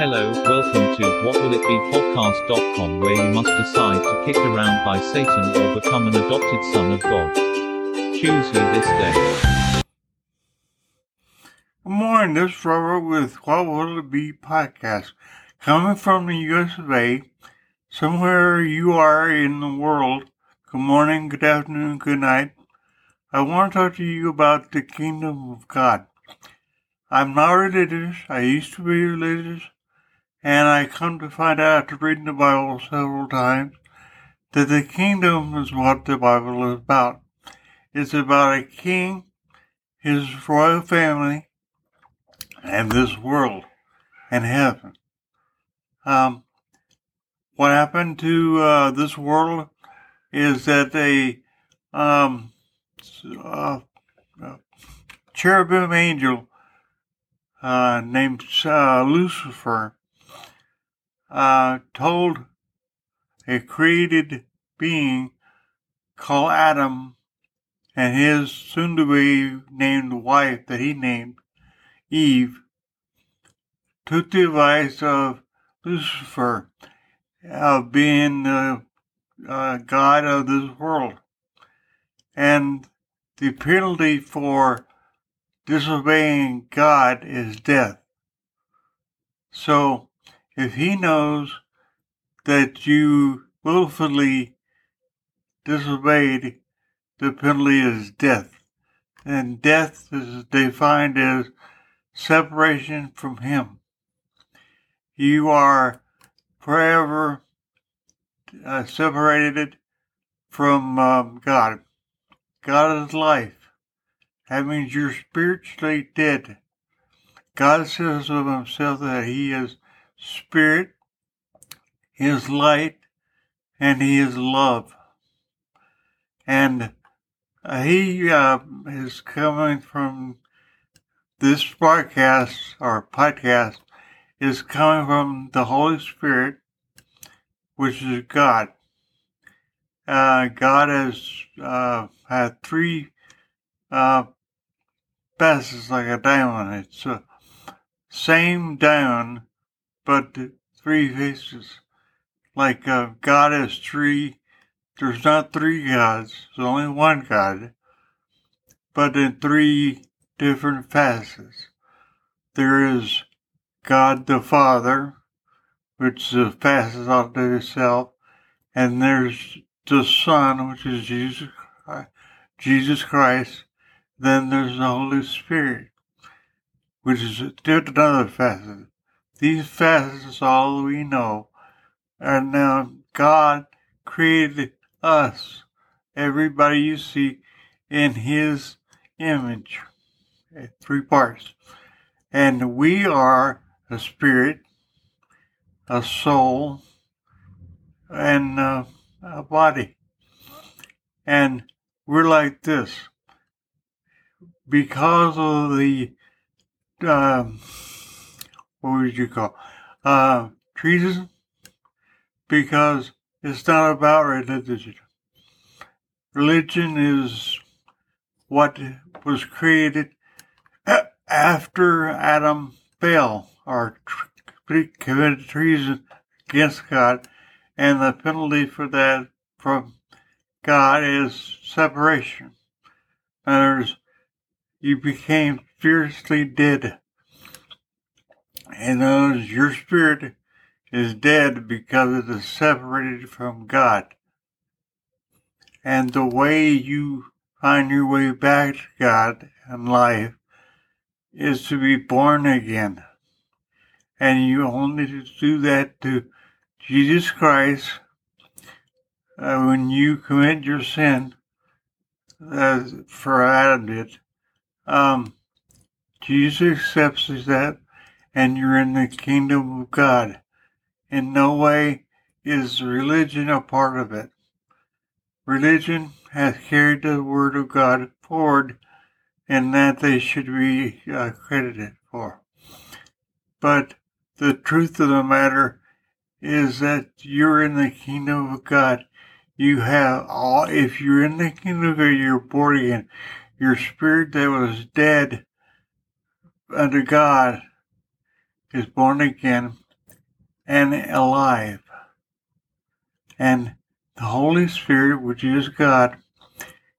Hello, welcome to What Will It Be Podcast.com, where you must decide to kick around by Satan or become an adopted son of God. Choose you this day. Good morning, this is Robert with What Will It Be podcast. Coming from the US of A, somewhere you are in the world. Good morning, good afternoon, good night. I want to talk to you about the kingdom of God. I'm not religious. I used to be religious. And I come to find out after reading the Bible several times that the kingdom is what the Bible is about. It's about a king, his royal family, and this world and heaven. Um, what happened to uh, this world is that a um, uh, uh, cherubim angel uh, named Lucifer uh, told a created being called Adam and his soon to be named wife that he named Eve took the advice of Lucifer of being the uh, God of this world. And the penalty for disobeying God is death. So if he knows that you willfully disobeyed, the penalty is death. And death is defined as separation from him. You are forever uh, separated from um, God. God is life. That means you're spiritually dead. God says of himself that he is spirit, he is light, and he is love. And he uh, is coming from this broadcast or podcast is coming from the Holy Spirit, which is God. Uh, God has uh, had three uh, like a diamond. It's the same diamond but three faces. Like uh, God has three, there's not three gods, there's only one God, but in three different facets. There is God the Father, which is a facet unto itself, and there's the Son, which is Jesus Christ, Jesus Christ. Then there's the Holy Spirit, which is another facet. These facets all we know. And now God created us, everybody you see, in His image. Three parts. And we are a spirit, a soul, and uh, a body. And we're like this. Because of the um, what would you call uh, treason because it's not about religion. Religion is what was created after Adam fell or committed treason against God, and the penalty for that from God is separation. In other words, you became fiercely dead and those your spirit is dead because it is separated from God. And the way you find your way back to God and life is to be born again. And you only do that to Jesus Christ uh, when you commit your sin, as for Adam did. Um, Jesus accepts that and you're in the kingdom of God. In no way is religion a part of it. Religion has carried the word of God forward and that they should be uh, credited for. But the truth of the matter is that you're in the kingdom of God. You have all, if you're in the kingdom of God, you're born again. Your spirit that was dead under God is born again and alive. And the Holy Spirit, which is God,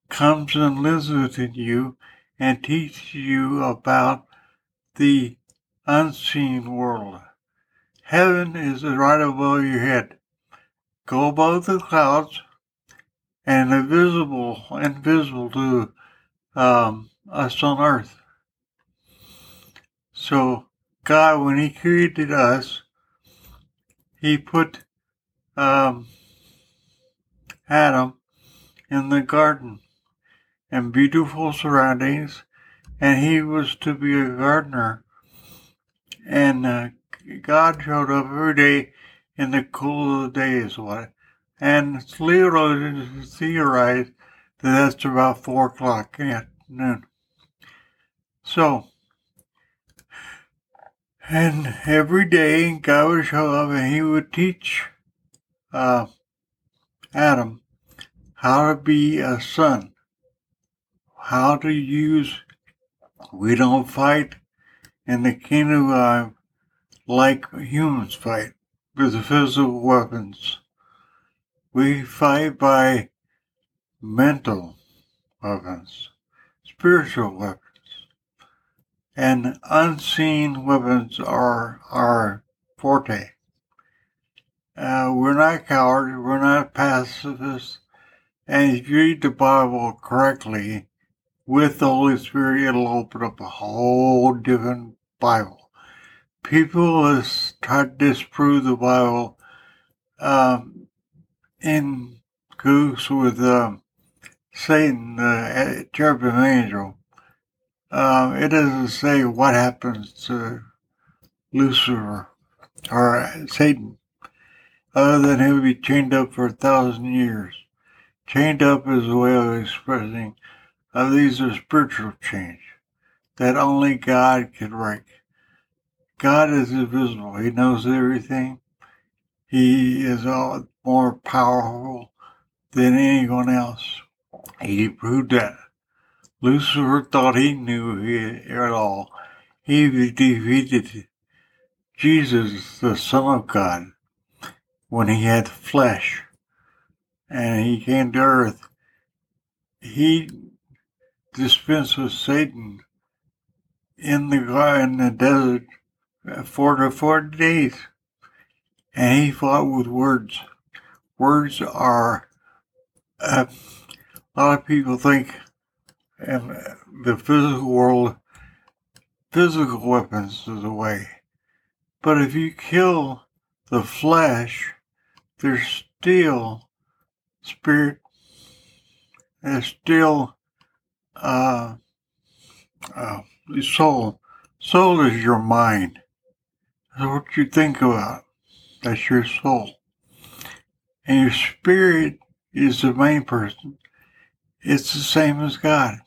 comes and lives within you and teaches you about the unseen world. Heaven is right above your head. Go above the clouds and invisible, invisible to um, us on earth. So God, when He created us, He put um, Adam in the garden and beautiful surroundings, and he was to be a gardener. And uh, God showed up every day in the cool of the days, what? And Leo theorized that that's about four o'clock the afternoon. So, and every day God would show up and he would teach uh, Adam how to be a son, how to use. We don't fight in the kingdom of God like humans fight with physical weapons. We fight by mental weapons, spiritual weapons, and unseen weapons are our forte. Uh, we're not cowards, we're not pacifists, and if you read the Bible correctly with the Holy Spirit, it'll open up a whole different Bible. People have tried to disprove the Bible um, in goose with um, Satan, the cherubim angel. Um, it doesn't say what happens to Lucifer or Satan, other than he will be chained up for a thousand years. Chained up is a way of expressing uh, these are spiritual change that only God can break. God is invisible. He knows everything. He is all more powerful than anyone else. He proved that. Lucifer thought he knew it all. He defeated Jesus, the Son of God, when he had flesh and he came to earth, he dispensed with Satan in the in the desert for the forty days, and he fought with words. Words are uh, a lot of people think in the physical world, physical weapons is the way, but if you kill the flesh, there's still spirit there's still uh, uh, soul. Soul is your mind. That's what you think about. That's your soul. And your spirit is the main person. It's the same as God.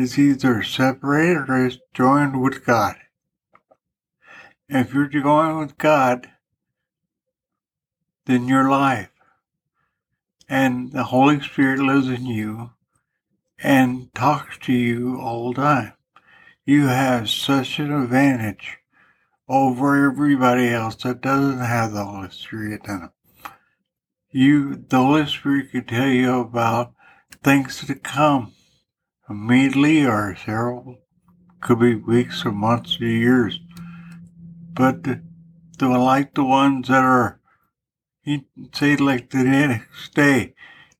It's either separated or it's joined with God. If you're joined with God, then you're life and the Holy Spirit lives in you and talks to you all the time. You have such an advantage over everybody else that doesn't have the Holy Spirit in them. You, the Holy Spirit can tell you about things to come immediately or several, could be weeks or months or years. But the, the like the ones that are he'd say like the next day,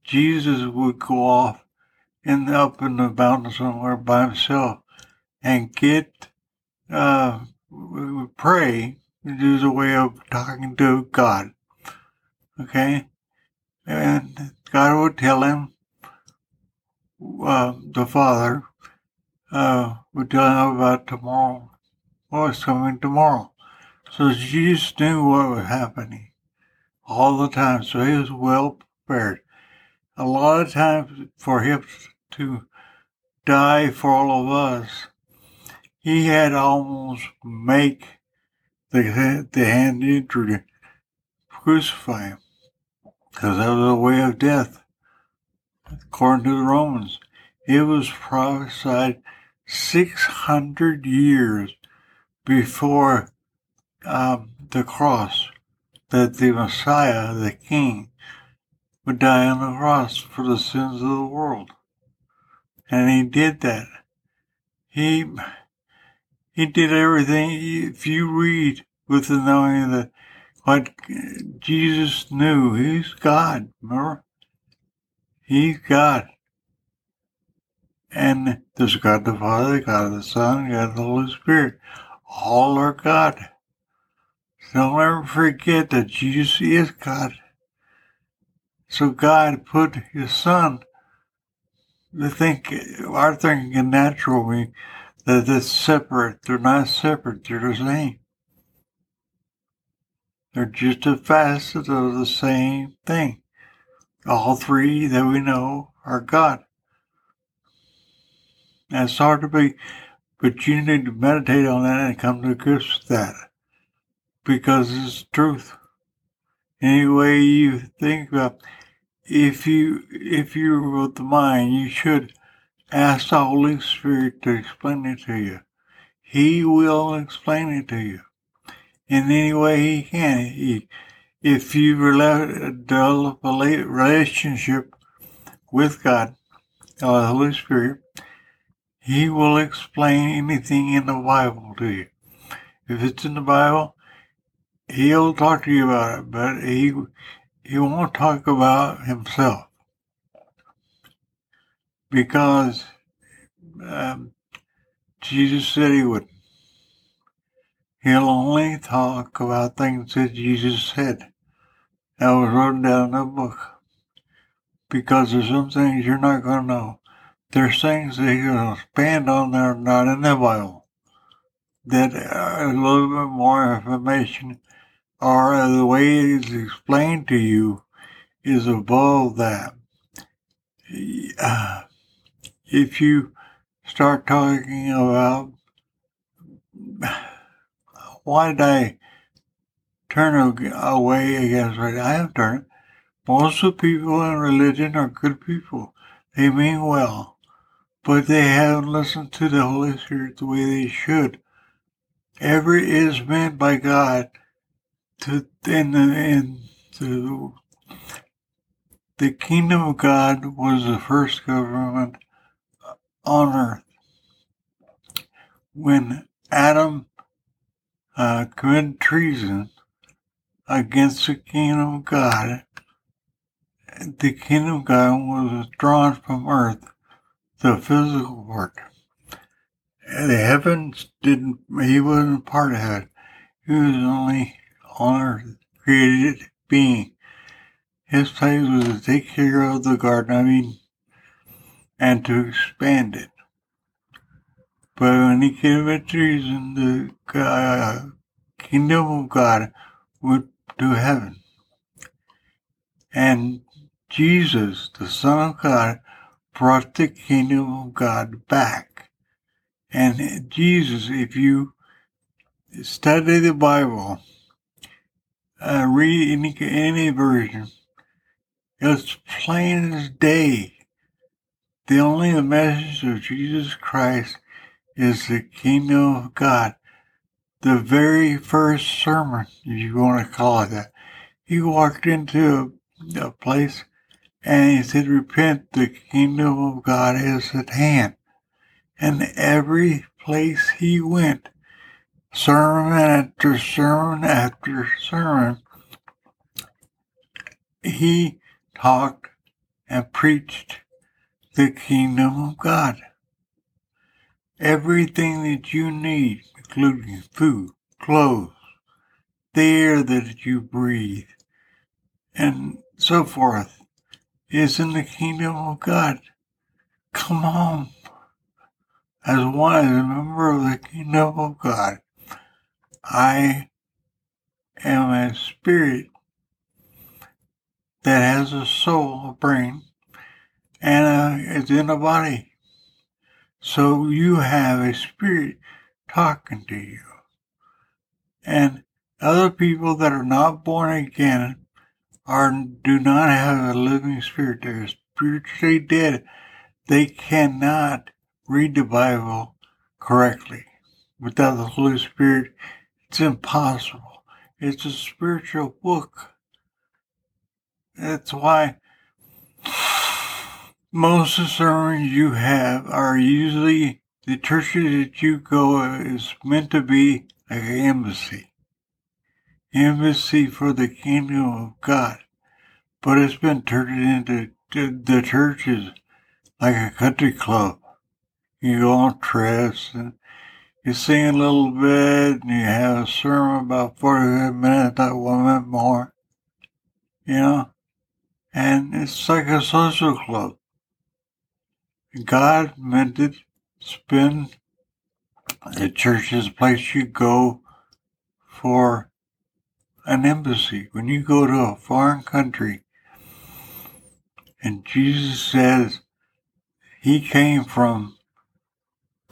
Jesus would go off in the, up in the mountain somewhere by himself and get uh, pray. There's a way of talking to God. Okay, and God would tell him, the Father uh, would tell him about tomorrow, what was coming tomorrow. So Jesus knew what was happening all the time, so he was well prepared. A lot of times for him to die for all of us, he had almost make the, the hand injury crucify him because that was a way of death. According to the Romans, it was prophesied 600 years before um, the cross, that the Messiah, the King, would die on the cross for the sins of the world. And he did that. He he did everything. If you read with the knowing that what Jesus knew, he's God, remember? He's God. And there's God the Father, God the Son, God the Holy Spirit. All are God. Don't ever forget that Jesus is God. So God put his son to think our thinking natural me that it's separate. They're not separate, they're the same. They're just a facet of the same thing. All three that we know are God. It's hard to be, but you need to meditate on that and come to grips with that. Because it's truth. Any way you think about if you if you're with the mind, you should ask the Holy Spirit to explain it to you. He will explain it to you in any way he can. He, if you develop a relationship with God, or the Holy Spirit, He will explain anything in the Bible to you. If it's in the Bible, He'll talk to you about it, but He He won't talk about Himself because um, Jesus said He would. He'll only talk about things that Jesus said. That was written down in the book. Because there's some things you're not going to know. There's things that to expand on that are not in the Bible. That are a little bit more information or the way it is explained to you is above that. Uh, if you start talking about why did I turn away against right? I have turned. Most of the people in religion are good people. They mean well, but they haven't listened to the Holy Spirit the way they should. Every is meant by God to in the in to the kingdom of God was the first government on earth. When Adam uh, committed treason against the kingdom of God, the kingdom of God was withdrawn from earth, the physical part. The heavens didn't, he wasn't part of it. He was only on earth, created being. His place was to take care of the garden, I mean, and to expand it. Committed treason, the uh, kingdom of God went to heaven. And Jesus, the Son of God, brought the kingdom of God back. And Jesus, if you study the Bible, uh, read any, any version, it's plain as day. The only message of Jesus Christ is the kingdom of God. The very first sermon, if you want to call it that, he walked into a, a place and he said, Repent, the kingdom of God is at hand. And every place he went, sermon after sermon after sermon, he talked and preached the kingdom of God everything that you need, including food, clothes, the air that you breathe, and so forth, is in the kingdom of God. Come on. As one, as a member of the kingdom of God, I am a spirit that has a soul, a brain, and uh, a, it's in a body. So you have a spirit talking to you. And other people that are not born again are do not have a living spirit. They're spiritually dead. They cannot read the Bible correctly. Without the Holy Spirit, it's impossible. It's a spiritual book. That's why most of the sermons you have are usually the churches that you go is meant to be an embassy. Embassy for the kingdom of God. But it's been turned into the churches like a country club. You go on trips and you sing a little bit and you have a sermon about 45 minutes, not one minute more. You know? And it's like a social club. God meant it spend the church is a place you go for an embassy. When you go to a foreign country and Jesus says he came from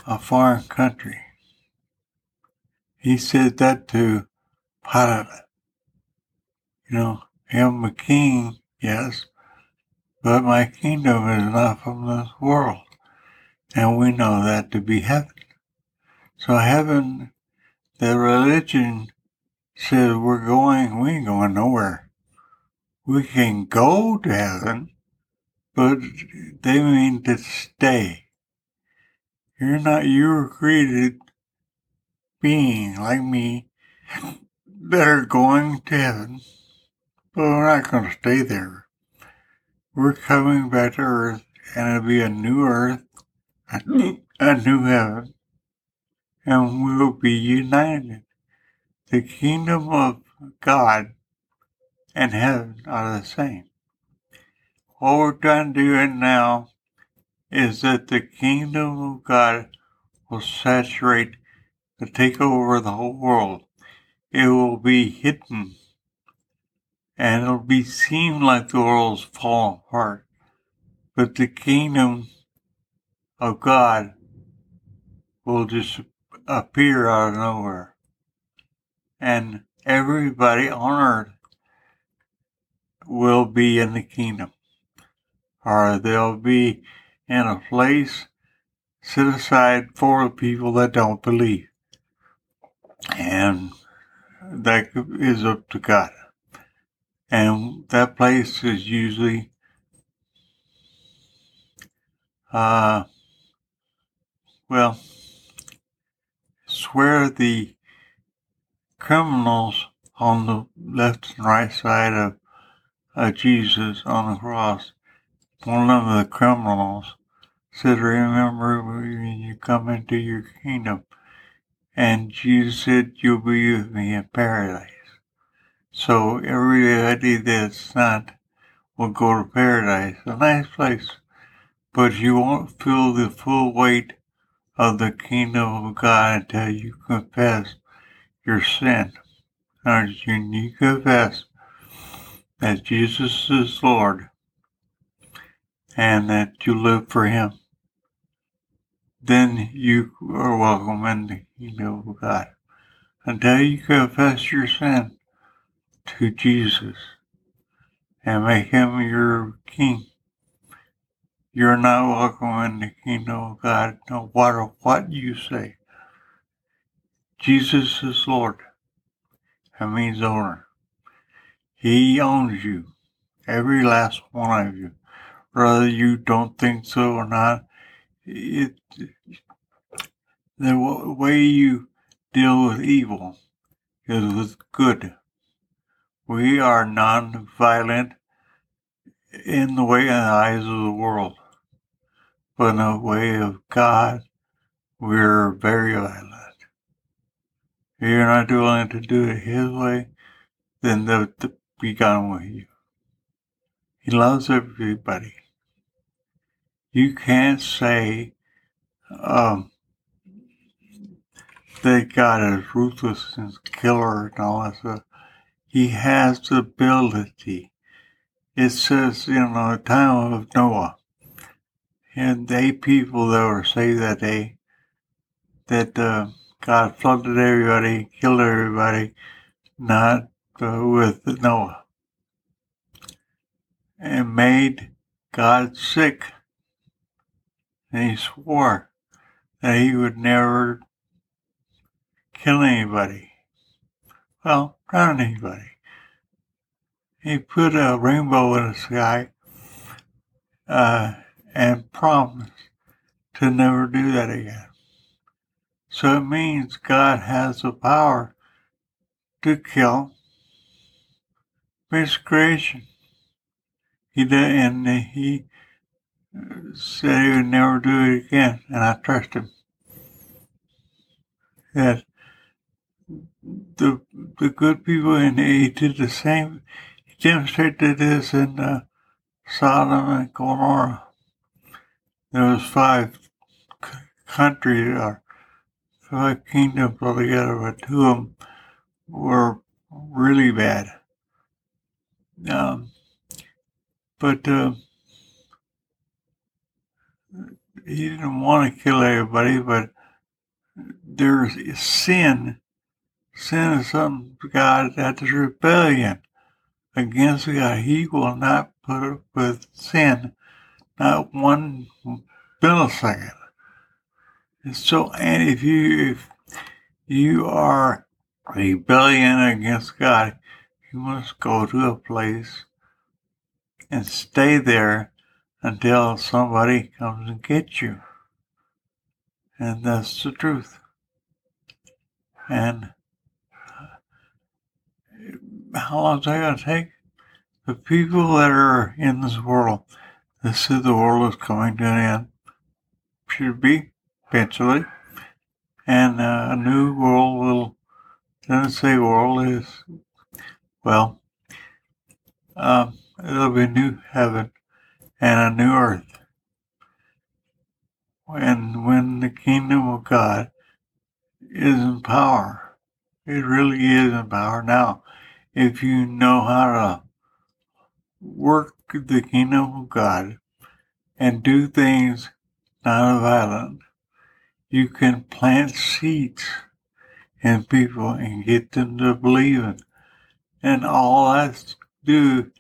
a foreign country, he said that to Pilate. You know, I'm a king, yes, but my kingdom is not from this world. And we know that to be heaven. So heaven, the religion says we're going, we ain't going nowhere. We can go to heaven, but they mean to stay. You're not, you were created being like me that are going to heaven, but we're not going to stay there. We're coming back to earth and it'll be a new earth a new heaven, and we will be united. The kingdom of God and heaven are the same. What we're trying to do now is that the kingdom of God will saturate to take over the whole world. It will be hidden and it'll be seem like the world's falling apart. But the kingdom of God will just appear out of nowhere. And everybody on earth will be in the kingdom. Or they'll be in a place set aside for the people that don't believe. And that is up to God. And that place is usually uh, well, swear the criminals on the left and right side of uh, Jesus on the cross, one of the criminals said, Remember when you come into your kingdom. And Jesus said, You'll be with me in paradise. So everybody that's not will go to paradise, a nice place, but you won't feel the full weight of the kingdom of God until you confess your sin. Or you confess that Jesus is Lord and that you live for Him. Then you are welcome in the kingdom of God. Until you confess your sin to Jesus and make Him your King you're not welcome in the kingdom of God, no matter what you say. Jesus is Lord. That means owner. He owns you, every last one of you. Whether you don't think so or not, it, the way you deal with evil is with good. We are non-violent in the way in the eyes of the world but in the way of God, we're very violent. If you're not willing to do it His way, then they'll be gone with you. He loves everybody. You can't say um, that God is ruthless and killer and all that stuff. He has the ability. It says, you know, the time of Noah, and they people that were saved that day, that uh, God flooded everybody, killed everybody, not uh, with Noah, and made God sick. And he swore that he would never kill anybody. Well, done anybody. He put a rainbow in the sky uh, and promised to never do that again. So it means God has the power to kill his creation. He did, and he said he would never do it again, and I trust him. That the the good people, in he did the same. He demonstrated this in uh, Sodom and Gomorrah. There was five c- countries or five kingdoms altogether, but two of them were really bad. Um, but uh, he didn't want to kill everybody, but there's sin. Sin is something God that's rebellion against God. He will not put up with sin, not one millisecond. And so, and if you if you are rebellion against God, you must go to a place and stay there until somebody comes and gets you. And that's the truth. And how long is that going to take? The people that are in this world, that say the world is coming to an end, should be eventually. And uh, a new world will, doesn't say world is, well, um, it'll be a new heaven and a new earth. And when the kingdom of God is in power, it really is in power now. If you know how to work the kingdom of God and do things non-violent, you can plant seeds in people and get them to believe it. And all that's do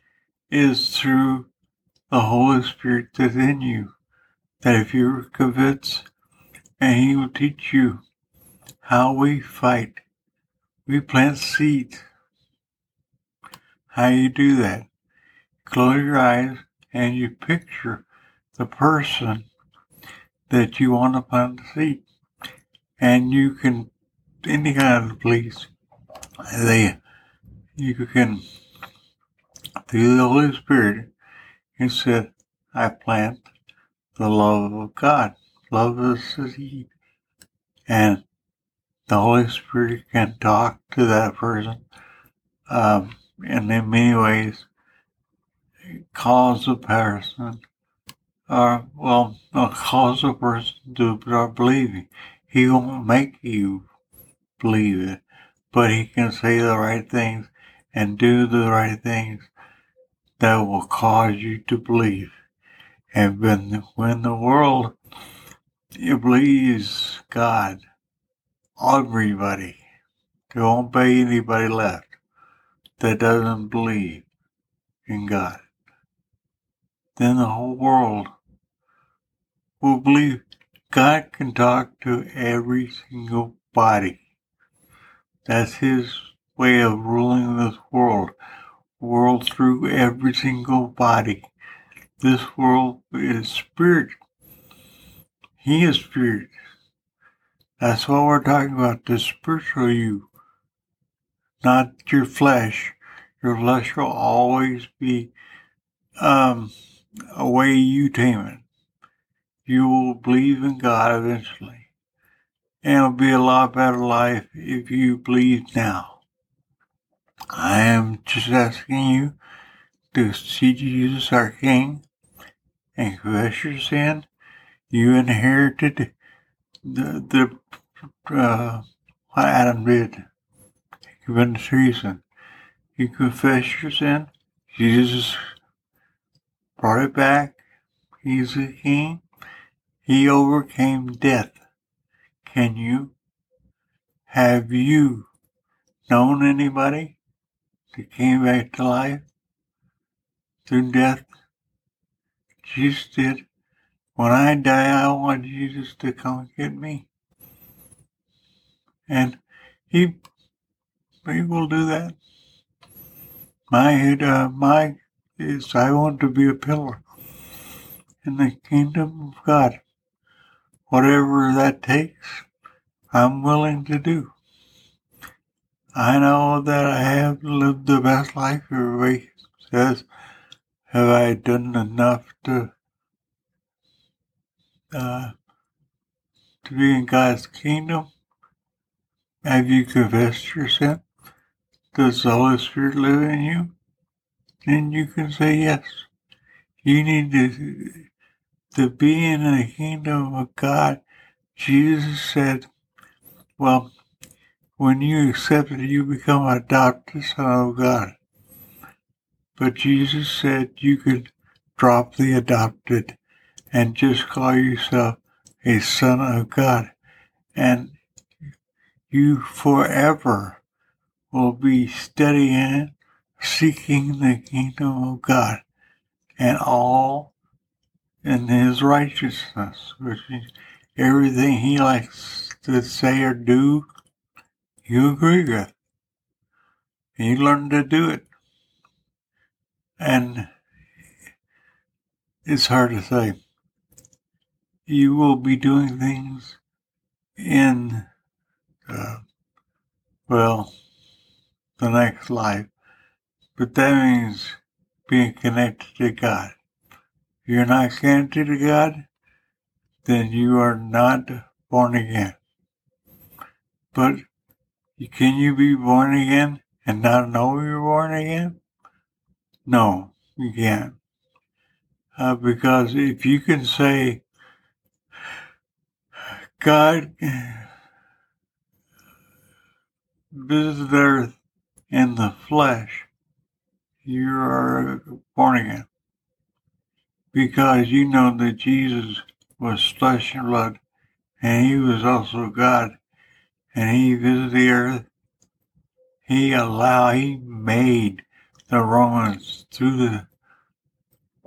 is through the Holy Spirit that's in you. That if you're convinced, and He will teach you how we fight, we plant seeds. How you do that? Close your eyes and you picture the person that you want to plant the seed. And you can, any kind of police, they, you can, through the Holy Spirit, you said, I plant the love of God. Love is the seed. And the Holy Spirit can talk to that person um, and in many ways cause the person or well cause the person to start believing. He won't make you believe it, but he can say the right things and do the right things that will cause you to believe. And when, when the world believes God, everybody, there won't be anybody left that doesn't believe in God. Then the whole world will believe God can talk to every single body. That's His way of ruling this world world through every single body. This world is spirit. He is spirit. That's what we're talking about, the spiritual you, not your flesh. Your flesh will always be um, a way you tame it. You will believe in God eventually. And it'll be a lot better life if you believe now. I am just asking you to see Jesus our King and confess your sin. You inherited the, the uh, what Adam did. Treason. You confess your sin. Jesus brought it back. He's the King. He overcame death. Can you? Have you known anybody he came back to life through death. Jesus did. When I die, I want Jesus to come get me. And he, will do that. My uh, my is I want to be a pillar in the kingdom of God. Whatever that takes, I'm willing to do. I know that I have lived the best life. Everybody says, have I done enough to uh, to be in God's kingdom? Have you confessed your sin? Does the Holy Spirit live in you? Then you can say yes. You need to to be in the kingdom of God. Jesus said, well, when you accept it, you become a adopted son of God. But Jesus said you could drop the adopted and just call yourself a son of God. And you forever will be studying, seeking the kingdom of God and all in his righteousness, which is everything he likes to say or do, you agree with. You learn to do it. And it's hard to say. You will be doing things in, uh, well, the next life. But that means being connected to God. If you're not connected to God, then you are not born again. But can you be born again and not know you're born again? No, you can't. Uh, because if you can say, God visited earth in the flesh, you are born again. Because you know that Jesus was flesh and blood, and he was also God, and he visited the earth. He allowed, he made the Romans through the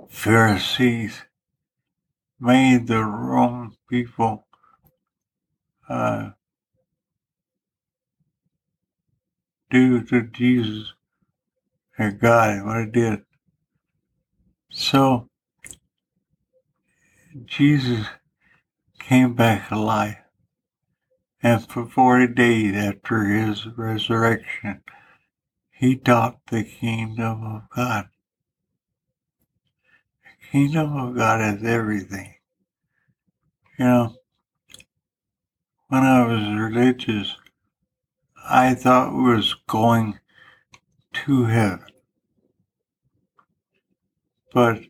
Pharisees, made the Roman people uh, do to Jesus and God what it did. So Jesus came back alive. And for 40 days after his resurrection, he taught the kingdom of God. The kingdom of God is everything. You know, when I was religious, I thought was going to heaven. But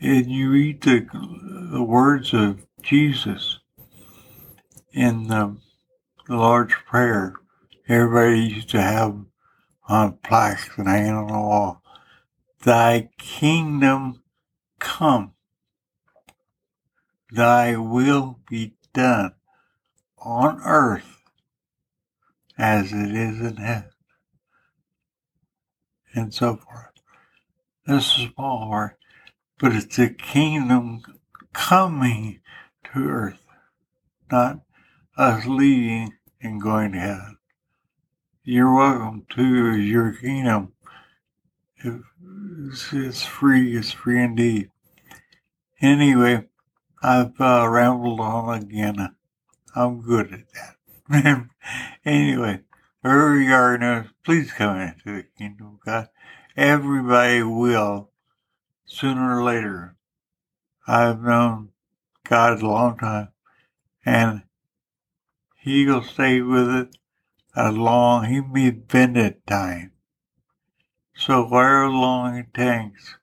and you read the, the words of Jesus in the, the Lord's Prayer. Everybody used to have on plaques and hanging on the wall. Thy kingdom come. Thy will be done on earth as it is in heaven. And so forth. This is Paul but it's the kingdom coming to earth, not us leaving and going to heaven. You're welcome to your kingdom. If it's free, it's free indeed. Anyway, I've uh, rambled on again. I'm good at that. anyway, wherever you are now, please come into the kingdom of God. Everybody will sooner or later. I've known God a long time, and He'll stay with it as long He may bend it time. So however long it takes,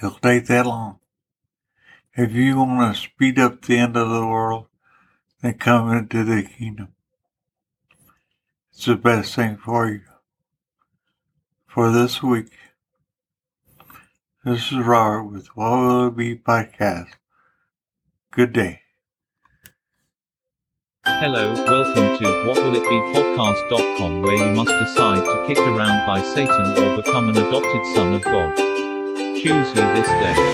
He'll take that long. If you want to speed up the end of the world, then come into the kingdom. It's the best thing for you. For this week, this is Robert with What Will It Be podcast. Good day. Hello, welcome to whatwillitbepodcast.com where you must decide to kicked around by Satan or become an adopted son of God. Choose you this day.